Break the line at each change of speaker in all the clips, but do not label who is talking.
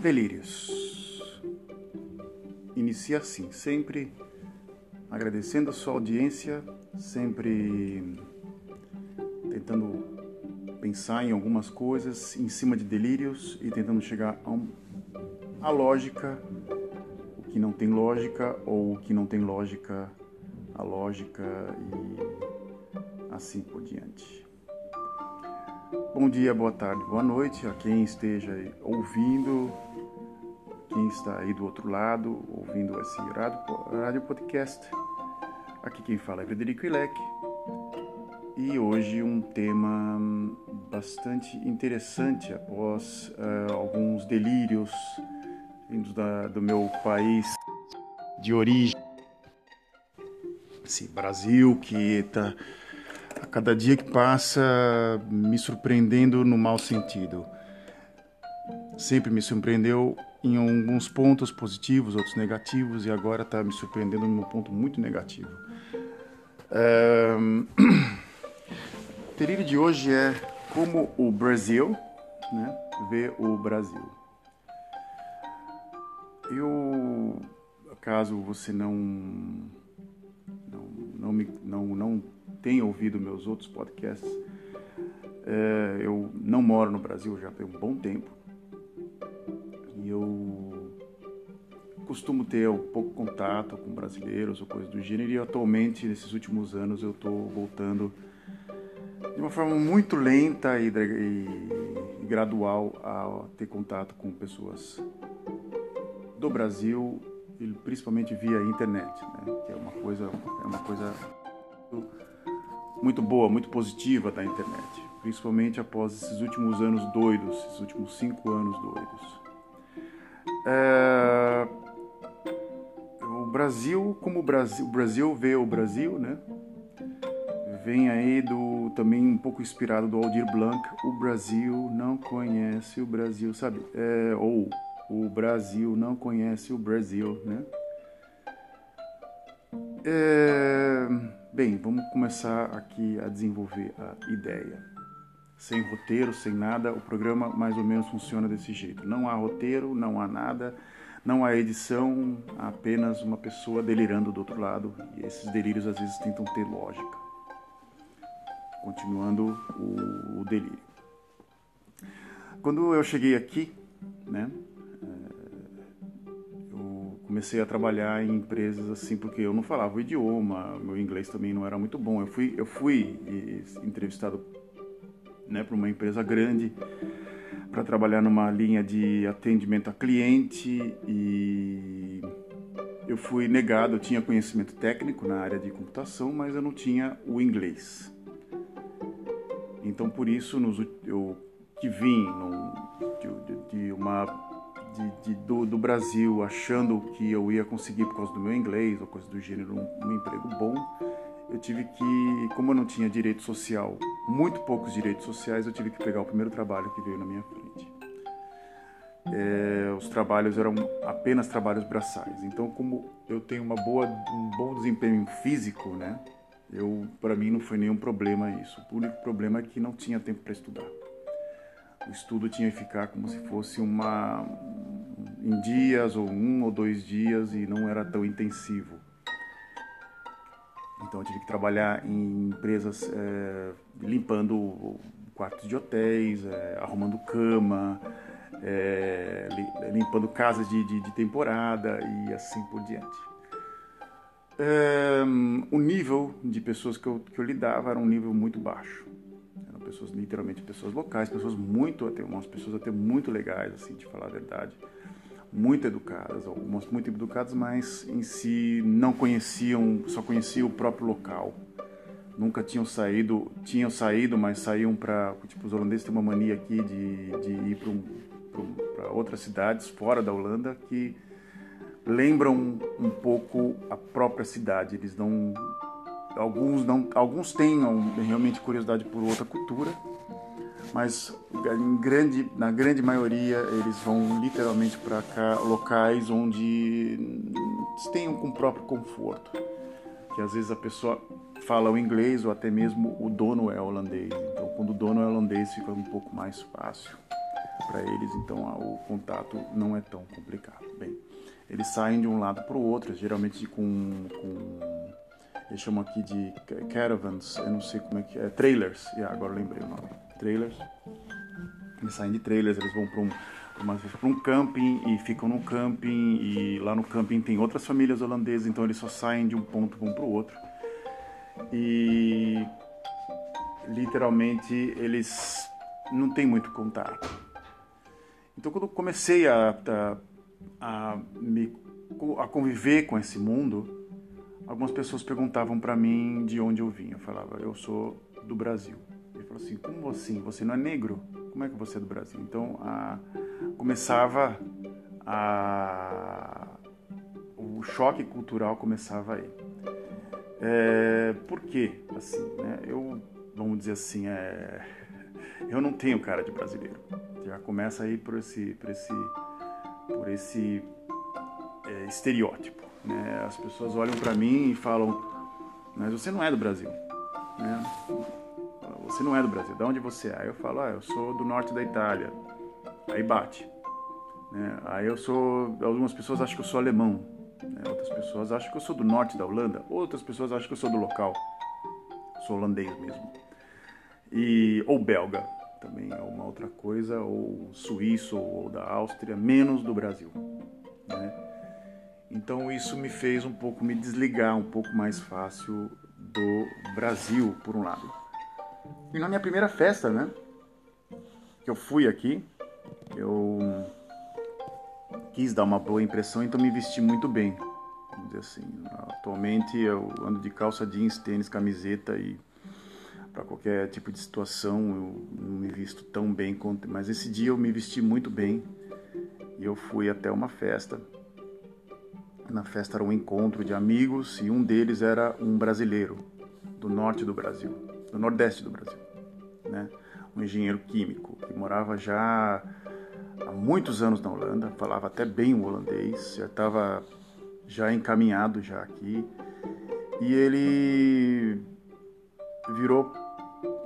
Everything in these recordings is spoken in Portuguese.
Delírios. Inicia assim, sempre agradecendo a sua audiência, sempre tentando pensar em algumas coisas em cima de delírios e tentando chegar a, um, a lógica, o que não tem lógica ou o que não tem lógica, a lógica e assim por diante. Bom dia, boa tarde, boa noite a quem esteja ouvindo, quem está aí do outro lado, ouvindo esse rádio, podcast. Aqui quem fala é Frederico Ilec e hoje um tema bastante interessante após uh, alguns delírios vindos da, do meu país de origem, esse Brasil que está a cada dia que passa me surpreendendo no mau sentido. Sempre me surpreendeu em alguns pontos positivos, outros negativos, e agora está me surpreendendo num ponto muito negativo. É... O delírio de hoje é como o Brasil né, vê o Brasil. Eu, caso você não não não me, não, não tenha ouvido meus outros podcasts, é, eu não moro no Brasil já tem um bom tempo costumo ter pouco contato com brasileiros ou coisas do gênero e atualmente nesses últimos anos eu estou voltando de uma forma muito lenta e, e, gradual a ter contato com pessoas do Brasil e principalmente via internet, né? que é uma coisa é uma coisa muito boa, muito positiva da internet, principalmente após esses últimos anos doidos, esses últimos cinco anos doidos. É... Brasil, como o Brasil, o Brasil vê o Brasil, né? Vem aí do também um pouco inspirado do Aldir Blanc. O Brasil não conhece o Brasil, sabe? É, ou o Brasil não conhece o Brasil, né? É... Bem, vamos começar aqui a desenvolver a ideia. Sem roteiro, sem nada, o programa mais ou menos funciona desse jeito. Não há roteiro, não há nada, não há edição, há apenas uma pessoa delirando do outro lado. E esses delírios às vezes tentam ter lógica. Continuando o, o delírio. Quando eu cheguei aqui, né, comecei a trabalhar em empresas assim porque eu não falava o idioma, meu inglês também não era muito bom. Eu fui eu fui entrevistado né, para uma empresa grande para trabalhar numa linha de atendimento a cliente e eu fui negado, eu tinha conhecimento técnico na área de computação, mas eu não tinha o inglês. Então por isso nos, eu que vim de, de uma de, de, do, do, Brasil achando que eu ia conseguir por causa do meu inglês ou coisa do gênero um, um, emprego bom, eu tive que, como eu não tinha direito social, muito poucos direitos sociais, eu tive que pegar o primeiro trabalho que veio na minha frente. É, os trabalhos eram apenas trabalhos braçais. Então, como eu tenho uma boa, um bom desempenho físico, né? Eu, para mim, não foi nenhum problema isso. O único problema é que não tinha tempo para estudar o estudo tinha que ficar como se fosse uma em dias ou um ou dois dias e não era tão intensivo. Então eu tive que trabalhar em empresas é, limpando quartos de hotéis, é, arrumando cama, é, limpando casas de, de, de, temporada e assim por diante. o nível de pessoas que eu, que eu lidava era um nível muito baixo pessoas literalmente pessoas locais, pessoas muito até umas pessoas até muito legais assim, de falar a verdade, muito educadas, algumas muito educadas, mas em si não conheciam, só conheciam o próprio local. Nunca tinham saído, tinham saído, mas saíam para, tipo, os holandeses têm uma mania aqui de, de ir para um, outras cidades fora da Holanda que lembram um pouco a própria cidade. Eles não alguns não, alguns tenham realmente curiosidade por outra cultura, mas grande, na grande maioria eles vão literalmente para locais onde tenham com o próprio conforto, que às vezes a pessoa fala o inglês ou até mesmo o dono é holandês. Então, quando o dono é holandês, fica um pouco mais fácil para eles, então o contato não é tão complicado. Bem, eles saem de um lado para o outro, geralmente com, com eles chamam aqui de caravans, eu não sei como é que é, trailers, yeah, agora lembrei o nome, trailers. Eles saem de trailers, eles vão para um, para um camping e ficam no camping e lá no camping tem outras famílias holandesas, então eles só saem de um ponto um para o outro. E literalmente eles não têm muito contato. Então quando eu comecei a, a, a, me, a conviver com esse mundo, algumas pessoas perguntavam para mim de onde eu vinha. Eu falava, eu sou do Brasil. Falou assim, como assim? Você não é negro? Como é que você é do Brasil? Então a, começava a, o choque cultural começava aí. É, por quê? Assim, né? Eu, vamos dizer assim, é, eu não tenho cara de brasileiro. Já começa aí por esse, por esse, por esse é, estereótipo. Né? As pessoas olham para mim e falam, mas você não é do Brasil. Né? Você não é do Brasil. De onde você é? Aí eu falo, ah, eu sou do norte da Itália. Aí bate. Né? Aí eu sou. Algumas pessoas acham que eu sou alemão. Né? Outras pessoas acham que eu sou do norte da Holanda. Outras pessoas acham que eu sou do local. Sou holandês mesmo. E, ou belga também é uma outra coisa, ou suíço, ou da Áustria, menos do Brasil. Né? Então isso me fez um pouco me desligar um pouco mais fácil do Brasil, por um lado. E na minha primeira festa, né, que eu fui aqui, eu quis dar uma boa impressão, então me vesti muito bem. Vamos dizer assim. Atualmente eu ando de calça jeans, tênis, camiseta e para qualquer tipo de situação eu não me visto tão bem quanto, mas esse dia eu me vesti muito bem e eu fui até uma festa na festa era um encontro de amigos e um deles era um brasileiro do norte do Brasil, do nordeste do Brasil, né? Um engenheiro químico que morava já há muitos anos na Holanda, falava até bem o holandês, já estava já encaminhado já aqui. E ele virou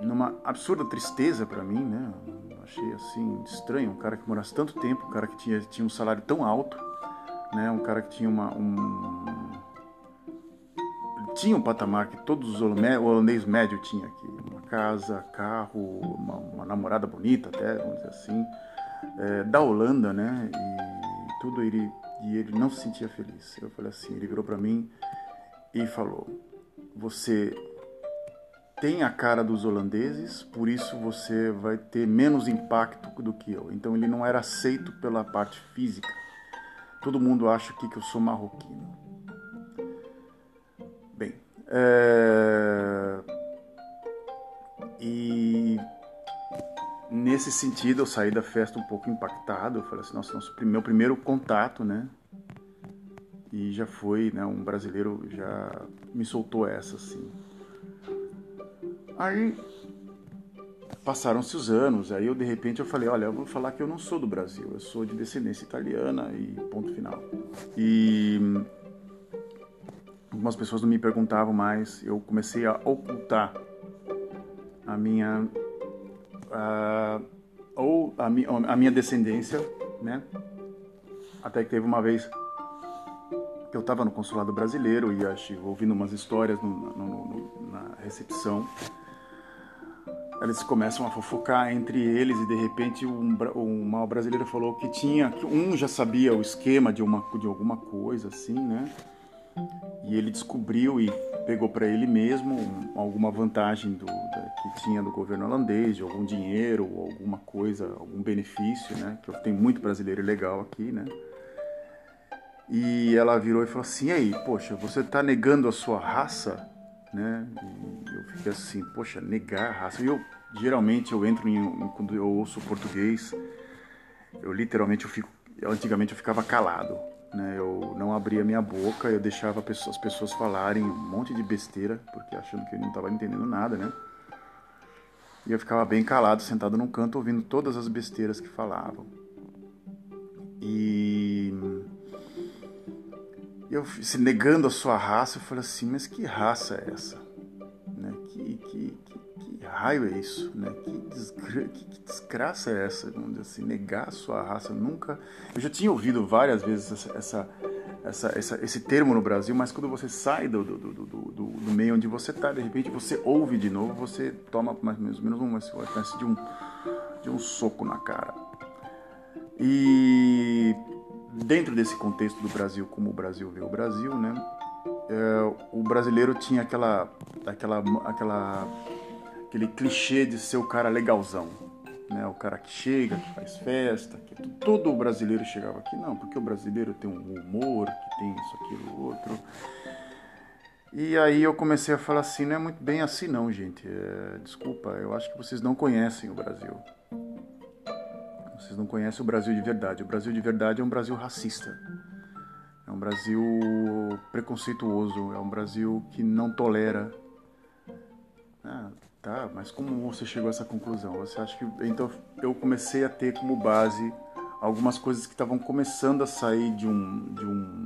numa absurda tristeza para mim, né? Achei assim estranho, um cara que morasse tanto tempo, um cara que tinha, tinha um salário tão alto né? Um cara que tinha uma, um tinha um patamar que todos os holandês médio tinha aqui, uma casa, carro, uma, uma namorada bonita até, vamos dizer assim, é, da Holanda, né? E tudo ele e ele não se sentia feliz. Eu falei assim, ele virou para mim e falou: "Você tem a cara dos holandeses, por isso você vai ter menos impacto do que eu". Então ele não era aceito pela parte física Todo mundo acha aqui que eu sou marroquino. É... e nesse sentido eu saí da festa um pouco impactado. Eu falei assim, nossa, nosso, meu primeiro contato, né? E já foi, né? Um brasileiro já me soltou essa, assim. Aí passaram-se os anos, aí eu de repente eu falei, olha, eu vou falar que eu não sou do Brasil, eu sou de descendência italiana e ponto final. E algumas pessoas não me perguntavam mais, eu comecei a ocultar a minha a, ou a, mi, a minha descendência, né? Até que teve uma vez que eu estava no consulado brasileiro e acho, ouvindo umas histórias no, no, no, na recepção eles começam a fofocar entre eles e de repente um, um brasileiro falou que tinha que um já sabia o esquema de uma de alguma coisa assim, né? E ele descobriu e pegou para ele mesmo alguma vantagem do, da, que tinha do governo holandês, de algum dinheiro alguma coisa, algum benefício, né? Que tem muito brasileiro legal aqui, né? E ela virou e falou assim: "Aí, poxa, você está negando a sua raça?" né? E eu fiquei assim, poxa, negar a raça. E eu geralmente eu entro em quando eu ouço português, eu literalmente eu fico, antigamente eu ficava calado, né? Eu não abria minha boca, eu deixava as pessoas falarem um monte de besteira, porque achando que eu não estava entendendo nada, né? E eu ficava bem calado, sentado num canto, ouvindo todas as besteiras que falavam. E eu se negando a sua raça, eu falei assim, mas que raça é essa? Raio é isso? Né? Que, desgra... que, desgraça é essa? Assim, negar a sua raça. Nunca. Eu já tinha ouvido várias vezes essa, essa, essa, essa esse termo no Brasil, mas quando você sai do, do, do, do, do meio onde você está, de repente você ouve de novo, você toma mais ou menos uma espécie de um, de um soco na cara. E dentro desse contexto do Brasil, como o Brasil vê o Brasil, né? É, o brasileiro tinha aquela, aquela, aquela, aquele clichê de ser o cara legalzão, né? O cara que chega, que faz festa, que todo brasileiro chegava aqui, não, porque o brasileiro tem um humor, que tem isso, aquilo, outro. E aí eu comecei a falar assim, não é muito bem assim não, gente. É, desculpa, eu acho que vocês não conhecem o Brasil. Vocês não conhecem o Brasil de verdade. O Brasil de verdade é um Brasil racista. É um Brasil preconceituoso. É um Brasil que não tolera. Ah, tá, mas como você chegou a essa conclusão? Você acha que. Então eu comecei a ter como base algumas coisas que estavam começando a sair de um. de um.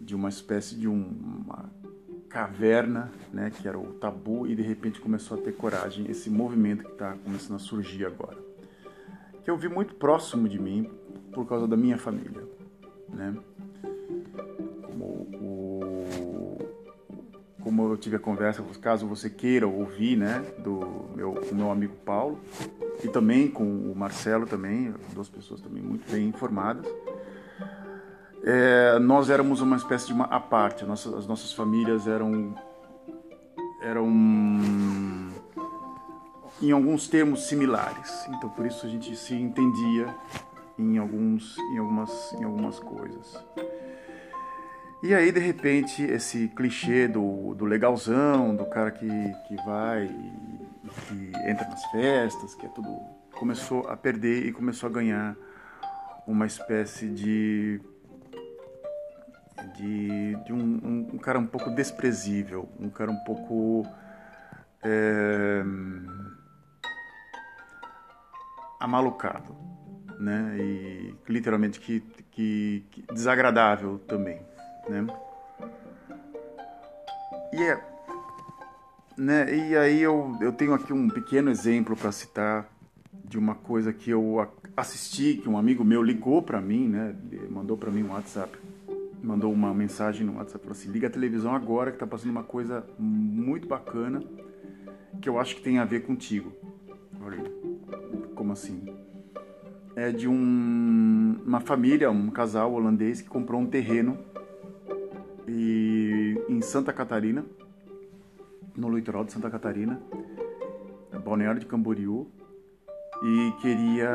de uma espécie de um, uma caverna, né, que era o tabu, e de repente começou a ter coragem, esse movimento que está começando a surgir agora que eu vi muito próximo de mim por causa da minha família, né? Como eu tive a conversa, caso você queira ouvir, né, do meu, com meu amigo Paulo e também com o Marcelo também, duas pessoas também muito bem informadas. É, nós éramos uma espécie de uma a parte, as nossas famílias eram eram em alguns termos similares. Então por isso a gente se entendia em alguns em algumas em algumas coisas. E aí de repente esse clichê do, do legalzão, do cara que, que vai e que entra nas festas, que é tudo começou a perder e começou a ganhar uma espécie de de, de um, um, cara um pouco desprezível, um cara um pouco é, amalucado, né? E literalmente que, que, que desagradável também, né? E é, né? E aí eu, eu tenho aqui um pequeno exemplo para citar de uma coisa que eu assisti, que um amigo meu ligou para mim, né? Mandou para mim um WhatsApp, mandou uma mensagem no WhatsApp, falou assim: liga a televisão agora que tá passando uma coisa muito bacana que eu acho que tem a ver contigo. Olha como assim? É de um, uma família, um casal holandês que comprou um terreno Santa Catarina, no litoral de Santa Catarina, Balneário de Camboriú, e queria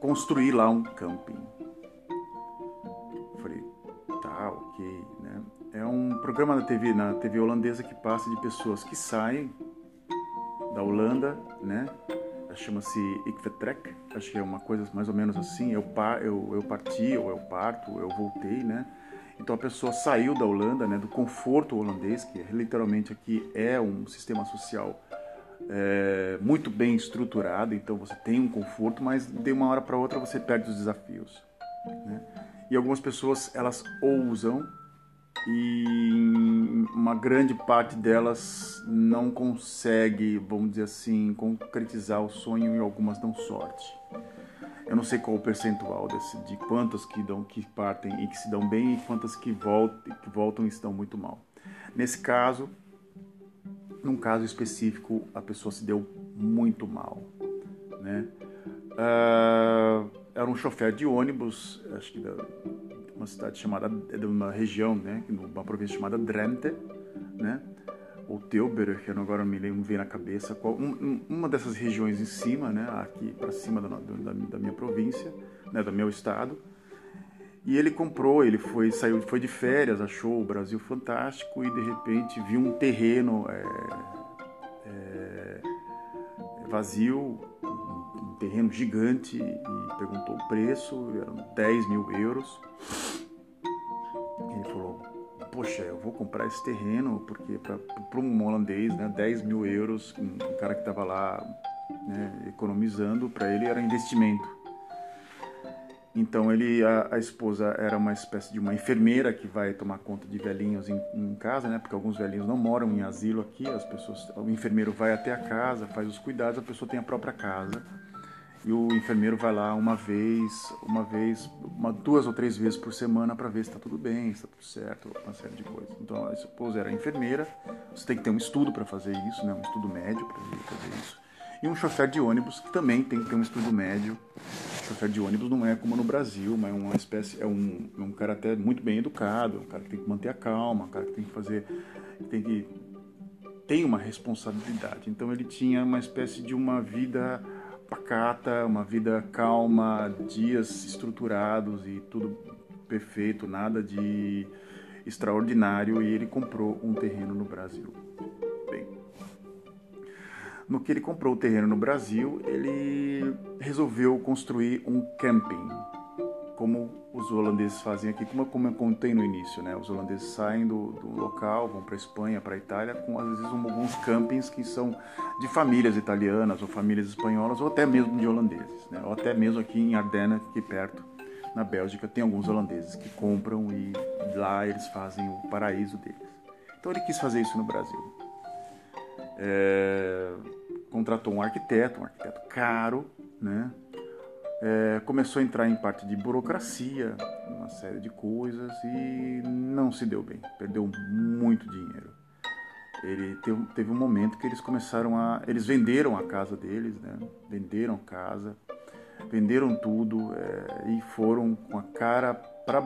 construir lá um camping. falei, tá, ok, né? É um programa na TV, na TV holandesa que passa de pessoas que saem da Holanda, né? chama-se Ikvetrek, acho que é uma coisa mais ou menos assim, eu, eu, eu parti, ou eu parto, eu voltei, né? Então a pessoa saiu da Holanda, né, do conforto holandês, que literalmente aqui é um sistema social é, muito bem estruturado, então você tem um conforto, mas de uma hora para outra você perde os desafios. Né? E algumas pessoas elas ousam e uma grande parte delas não consegue, vamos dizer assim, concretizar o sonho e algumas dão sorte. Eu não sei qual o percentual desse, de quantas que dão que partem e que se dão bem e quantas que voltam, que voltam e se dão muito mal. Nesse caso, num caso específico, a pessoa se deu muito mal, né? Uh, era um chofer de ônibus, acho que da, uma cidade chamada, é de uma região, né, uma província chamada Drenthe, né, ou Tilburg, que agora me lembro, vem na cabeça, qual, um, uma dessas regiões em cima, né, aqui para cima da, da, da, minha província, né, do meu estado, e ele comprou, ele foi saiu, foi de férias, achou o Brasil fantástico e de repente viu um terreno é, é, vazio, um, um terreno gigante e perguntou o preço, eram 10 mil euros poxa, eu vou comprar esse terreno porque para um holandês, né, 10 mil euros, um, um cara que estava lá né, economizando, para ele era investimento. Então ele, a, a, esposa era uma espécie de uma enfermeira que vai tomar conta de velhinhos em, em, casa, né? Porque alguns velhinhos não moram em asilo aqui. As pessoas, o enfermeiro vai até a casa, faz os cuidados, a pessoa tem a própria casa e o enfermeiro vai lá uma vez, uma vez, uma, duas ou três vezes por semana para ver se está tudo bem, se está tudo certo, uma série de coisas. Então a esposa era enfermeira. Você tem que ter um estudo para fazer isso, né? Um estudo médio para fazer isso e um chofer de ônibus que também tem que ter um estudo médio. O chofer de ônibus não é como no Brasil, mas é uma espécie, é um, é um cara até muito bem educado, um cara que tem que manter a calma, um cara que tem que fazer, tem que tem uma responsabilidade. Então ele tinha uma espécie de uma vida pacata, uma vida calma, dias estruturados e tudo perfeito, nada de extraordinário e ele comprou um terreno no Brasil. No que ele comprou o terreno no Brasil, ele resolveu construir um camping, como os holandeses fazem aqui, como, eu contei no início, né? Os holandeses saem do, do local, vão para a Espanha, para a Itália, com às vezes alguns campings que são de famílias italianas ou famílias espanholas ou até mesmo de holandeses, né? Ou até mesmo aqui em Ardenna, aqui perto, na Bélgica, tem alguns holandeses que compram e lá eles fazem o paraíso deles. Então ele quis fazer isso no Brasil. É contratou um arquiteto, um arquiteto caro, né? É, começou a entrar em parte de burocracia, uma série de coisas e não se deu bem, perdeu muito dinheiro. Ele teve, teve um momento que eles começaram a, eles venderam a casa deles, né? Venderam casa, venderam tudo é, e foram com a cara para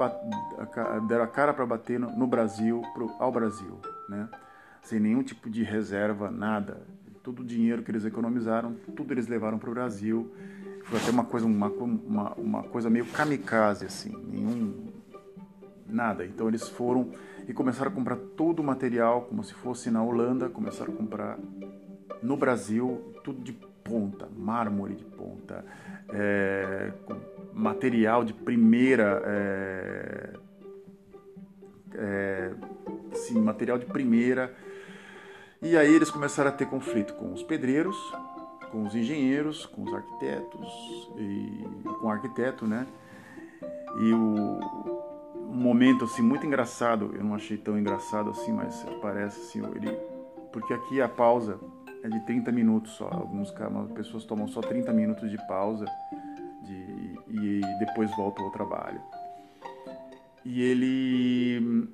deram a cara para bater no, no Brasil, pro, ao Brasil, né? Sem nenhum tipo de reserva, nada todo o dinheiro que eles economizaram, tudo eles levaram para o Brasil. Foi até uma coisa, uma, uma, uma coisa meio kamikaze, assim, nenhum. nada. Então eles foram e começaram a comprar todo o material, como se fosse na Holanda, começaram a comprar no Brasil, tudo de ponta, mármore de ponta, é, material de primeira. É, é, sim, material de primeira e aí eles começaram a ter conflito com os pedreiros, com os engenheiros, com os arquitetos e com o arquiteto, né? E o um momento assim muito engraçado, eu não achei tão engraçado assim, mas parece assim, ele porque aqui a pausa é de 30 minutos só. Algumas pessoas tomam só 30 minutos de pausa de, e depois voltam ao trabalho. E ele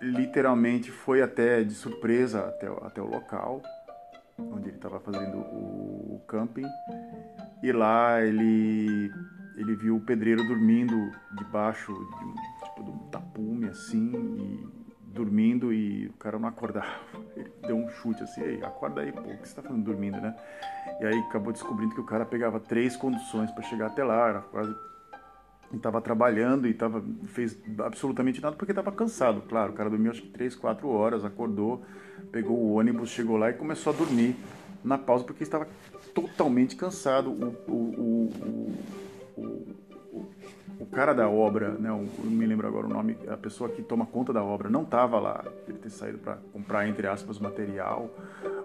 literalmente foi até de surpresa até, até o local onde ele estava fazendo o, camping e lá ele ele viu o pedreiro dormindo debaixo de um tipo de um tapume assim e dormindo e o cara não acordava. Ele deu um chute assim, Ei, acorda aí, pô, o que você está fazendo dormindo, né? E aí acabou descobrindo que o cara pegava três conduções para chegar até lá, era quase estava trabalhando e tava, fez absolutamente nada porque estava cansado, claro. O cara dormiu acho que 3, 4 horas, acordou, pegou o ônibus, chegou lá e começou a dormir na pausa porque estava totalmente cansado. O, o, o, o, cara da obra, né, não me lembro agora o nome, a pessoa que toma conta da obra não estava lá, ele ter saído para comprar, entre aspas, material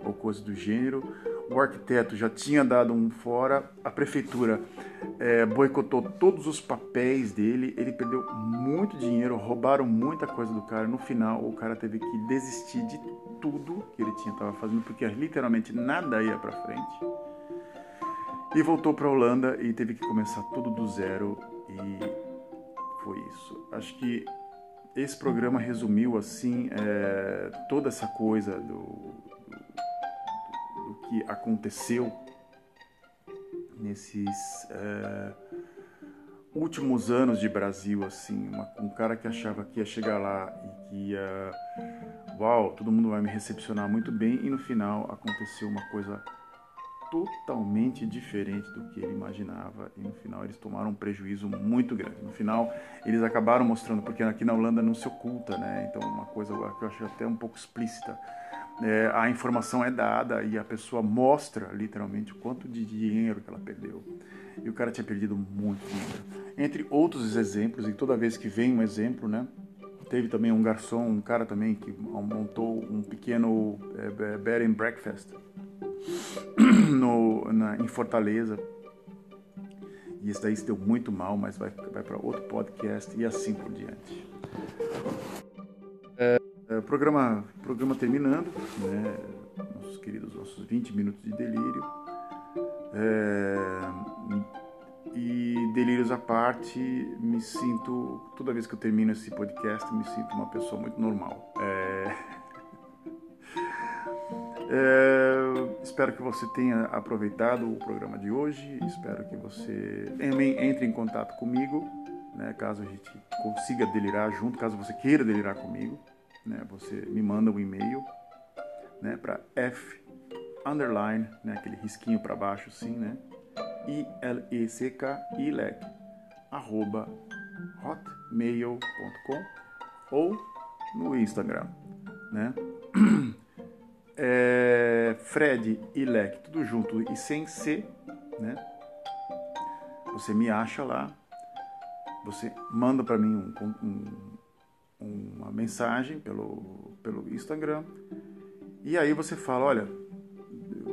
ou coisa do gênero o arquiteto já tinha dado um fora, a prefeitura é, boicotou todos os papéis dele, ele perdeu muito dinheiro, roubaram muita coisa do cara. No final, o cara teve que desistir de tudo que ele tinha estava fazendo, porque literalmente nada ia para frente. E voltou para a Holanda e teve que começar tudo do zero e foi isso. Acho que esse programa resumiu assim é, toda essa coisa do que aconteceu nesses é, últimos anos de Brasil, assim, uma, um cara que achava que ia chegar lá e que ia, uau, todo mundo vai me recepcionar muito bem e no final aconteceu uma coisa totalmente diferente do que ele imaginava e no final eles tomaram um prejuízo muito grande. No final eles acabaram mostrando, porque aqui na Holanda não se oculta, né? Então uma coisa que eu acho até um pouco explícita é, a informação é dada e a pessoa mostra literalmente o quanto de dinheiro que ela perdeu. E o cara tinha perdido muito dinheiro. Entre outros exemplos, e toda vez que vem um exemplo, né? Teve também um garçom, um cara também que montou um pequeno é, bed and breakfast no, na, em Fortaleza. e esse daí se deu muito mal, mas vai, vai para outro podcast e assim por diante. É, é, programa, programa terminando, né? nossos queridos, nossos 20 minutos de delírio. É, e delírios à parte, me sinto, toda vez que eu termino esse podcast, me sinto uma pessoa muito normal. É, é, espero que você tenha aproveitado o programa de hoje. Espero que você entre em contato comigo, né, caso a gente consiga delirar junto, caso você queira delirar comigo. Né, você me manda um e-mail né, para f underline, né, aquele risquinho para baixo, sim, né, i l e c k i l e arroba hotmail.com ou no Instagram, né? É, Fred Ilek, tudo junto e sem C, né? Você me acha lá, você manda para mim um, um, uma mensagem pelo, pelo Instagram e aí você fala, olha,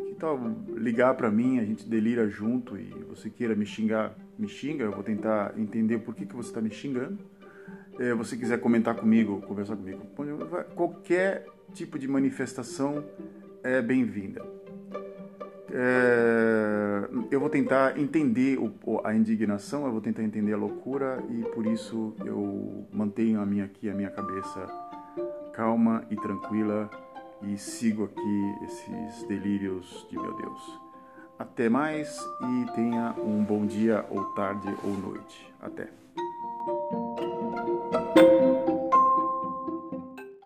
que tal ligar para mim, a gente delira junto e você queira me xingar, me xinga, eu vou tentar entender por que, que você está me xingando. É, você quiser comentar comigo, conversar comigo, qualquer tipo de manifestação é bem-vinda. É, eu vou tentar entender o, a indignação, eu vou tentar entender a loucura e por isso eu mantenho a minha aqui a minha cabeça calma e tranquila e sigo aqui esses delírios de meu Deus. Até mais e tenha um bom dia ou tarde ou noite. Até.